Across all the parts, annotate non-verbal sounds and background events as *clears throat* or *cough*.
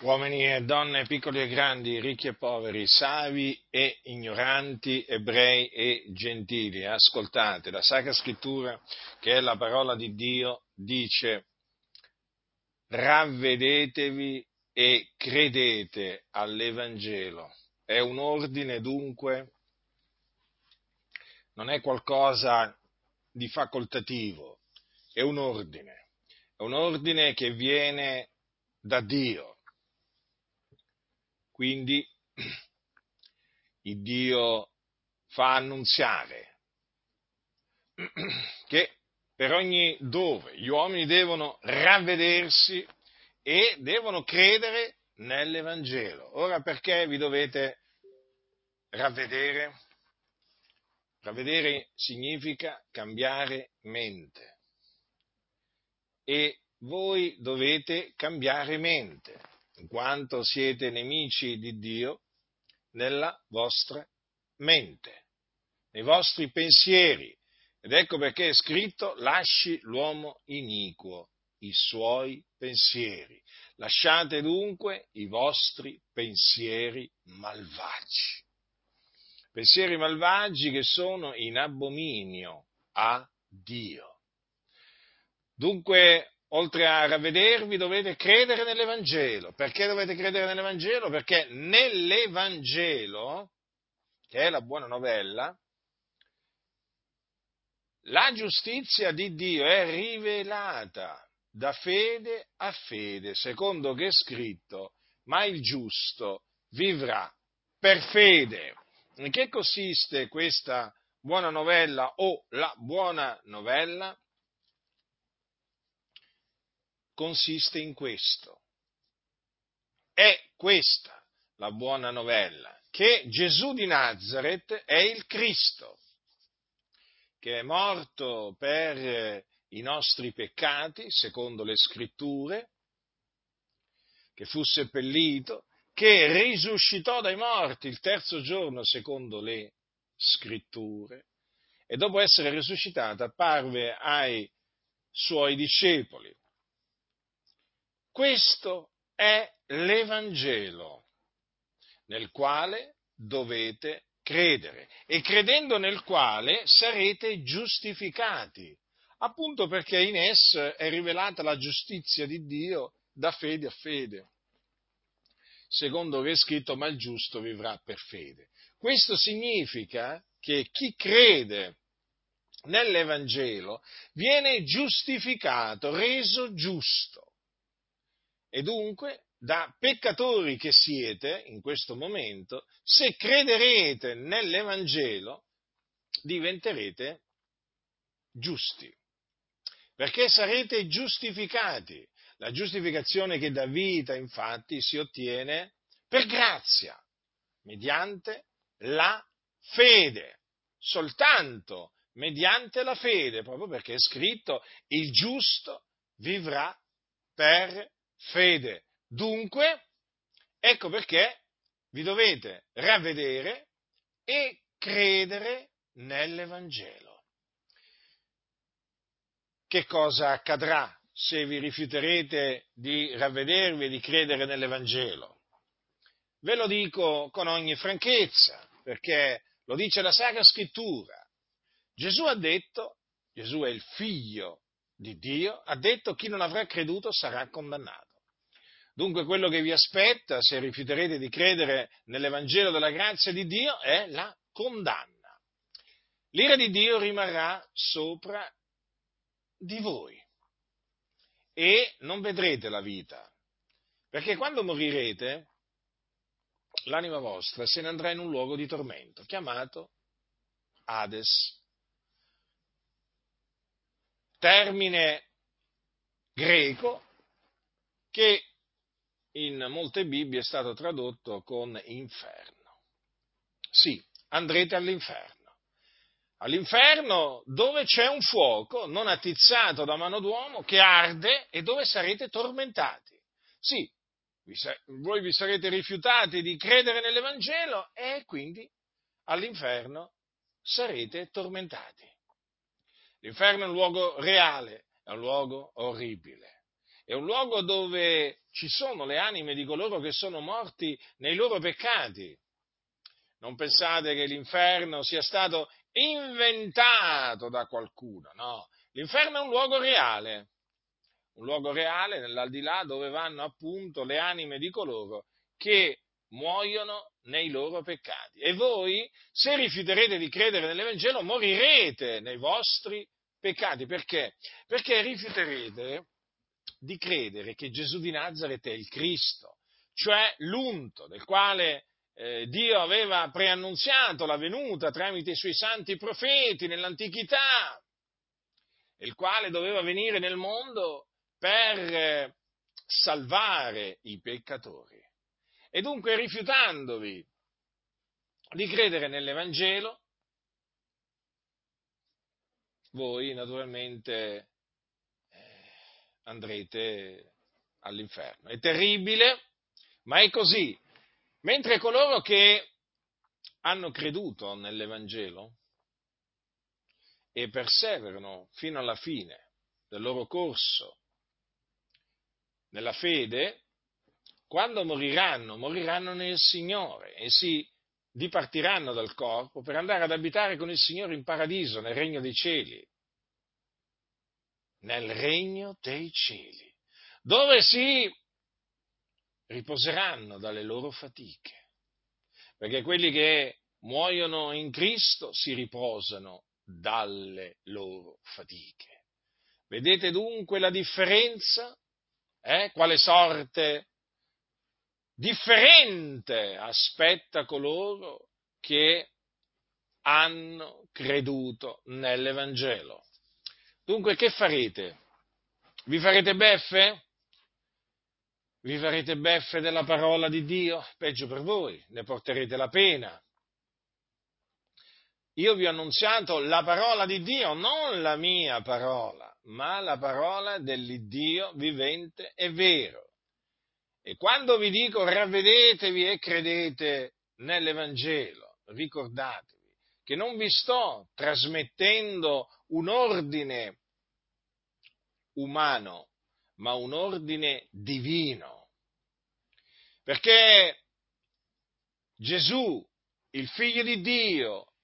uomini e donne, piccoli e grandi, ricchi e poveri, savi e ignoranti, ebrei e gentili, ascoltate, la Sacra Scrittura, che è la parola di Dio, dice ravvedetevi e credete all'Evangelo. È un ordine dunque, non è qualcosa di facoltativo, è un ordine, è un ordine che viene da Dio quindi *clears throat* il Dio fa annunziare *clears throat* che per ogni dove gli uomini devono ravvedersi e devono credere nell'Evangelo. Ora perché vi dovete ravvedere? Ravvedere significa cambiare mente e voi dovete cambiare mente in quanto siete nemici di Dio nella vostra mente, nei vostri pensieri. Ed ecco perché è scritto lasci l'uomo iniquo i suoi pensieri. Lasciate dunque i vostri pensieri malvagi. Pensieri malvagi che sono in abominio a Dio. Dunque oltre a ravvedervi, dovete credere nell'Evangelo. Perché dovete credere nell'Evangelo? Perché nell'Evangelo, che è la buona novella, la giustizia di Dio è rivelata da fede a fede, secondo che è scritto, ma il giusto vivrà per fede. In che consiste questa buona novella o la buona novella? Consiste in questo. È questa la buona novella, che Gesù di Nazareth è il Cristo, che è morto per i nostri peccati, secondo le scritture, che fu seppellito, che risuscitò dai morti il terzo giorno, secondo le scritture, e dopo essere risuscitato apparve ai suoi discepoli questo è l'Evangelo nel quale dovete credere e credendo nel quale sarete giustificati, appunto perché in esso è rivelata la giustizia di Dio da fede a fede. Secondo che è scritto, ma il giusto vivrà per fede. Questo significa che chi crede nell'Evangelo viene giustificato, reso giusto. E dunque, da peccatori che siete in questo momento, se crederete nell'Evangelo, diventerete giusti, perché sarete giustificati. La giustificazione che dà vita, infatti, si ottiene per grazia, mediante la fede, soltanto mediante la fede, proprio perché è scritto il giusto vivrà per fede. Dunque, ecco perché vi dovete ravvedere e credere nell'Evangelo. Che cosa accadrà se vi rifiuterete di ravvedervi e di credere nell'Evangelo? Ve lo dico con ogni franchezza, perché lo dice la Sacra Scrittura. Gesù ha detto, Gesù è il figlio di Dio, ha detto chi non avrà creduto sarà condannato. Dunque quello che vi aspetta, se rifiuterete di credere nell'Evangelo della grazia di Dio, è la condanna. L'ira di Dio rimarrà sopra di voi e non vedrete la vita, perché quando morirete, l'anima vostra se ne andrà in un luogo di tormento, chiamato Hades. Termine greco che in molte Bibbie è stato tradotto con inferno. Sì, andrete all'inferno. All'inferno dove c'è un fuoco non attizzato da mano d'uomo che arde e dove sarete tormentati. Sì, voi vi sarete rifiutati di credere nell'Evangelo e quindi all'inferno sarete tormentati. L'inferno è un luogo reale, è un luogo orribile è un luogo dove ci sono le anime di coloro che sono morti nei loro peccati. Non pensate che l'inferno sia stato inventato da qualcuno, no. L'inferno è un luogo reale, un luogo reale nell'aldilà dove vanno appunto le anime di coloro che muoiono nei loro peccati. E voi, se rifiuterete di credere nell'Evangelo, morirete nei vostri peccati. Perché? Perché rifiuterete di credere che Gesù di Nazareth è il Cristo, cioè l'unto del quale eh, Dio aveva preannunziato la venuta tramite i suoi santi profeti nell'antichità, il quale doveva venire nel mondo per eh, salvare i peccatori. E dunque rifiutandovi di credere nell'Evangelo, voi naturalmente andrete all'inferno. È terribile, ma è così. Mentre coloro che hanno creduto nell'Evangelo e perseverano fino alla fine del loro corso nella fede, quando moriranno, moriranno nel Signore e si dipartiranno dal corpo per andare ad abitare con il Signore in paradiso, nel regno dei cieli. Nel regno dei cieli, dove si riposeranno dalle loro fatiche. Perché quelli che muoiono in Cristo si riposano dalle loro fatiche. Vedete dunque la differenza? Eh? Quale sorte differente aspetta coloro che hanno creduto nell'Evangelo. Dunque, che farete? Vi farete beffe? Vi farete beffe della parola di Dio? Peggio per voi, ne porterete la pena. Io vi ho annunziato la parola di Dio, non la mia parola, ma la parola dell'Iddio vivente e vero e quando vi dico ravvedetevi e credete nell'Evangelo, ricordatevi che non vi sto trasmettendo un ordine umano, ma un ordine divino. Perché Gesù, il figlio di Dio,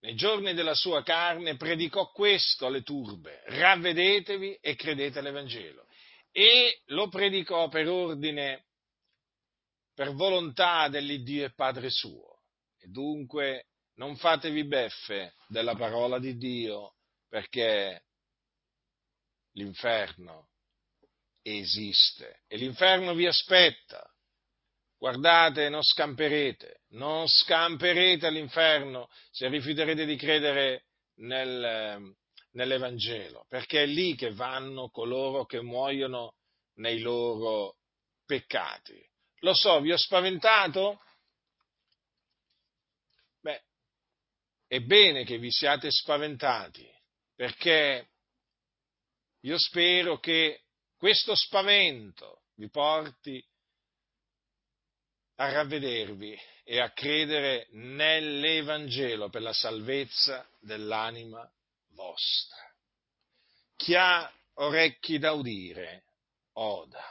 nei giorni della sua carne predicò questo alle turbe, ravvedetevi e credete all'Evangelo e lo predicò per ordine, per volontà dell'Iddio e Padre suo. E dunque non fatevi beffe della parola di Dio perché l'inferno esiste e l'inferno vi aspetta. Guardate, non scamperete, non scamperete all'inferno se rifiuterete di credere nel, nell'Evangelo, perché è lì che vanno coloro che muoiono nei loro peccati. Lo so, vi ho spaventato? Beh, è bene che vi siate spaventati, perché io spero che questo spavento vi porti a ravvedervi e a credere nell'Evangelo per la salvezza dell'anima vostra. Chi ha orecchi da udire, oda.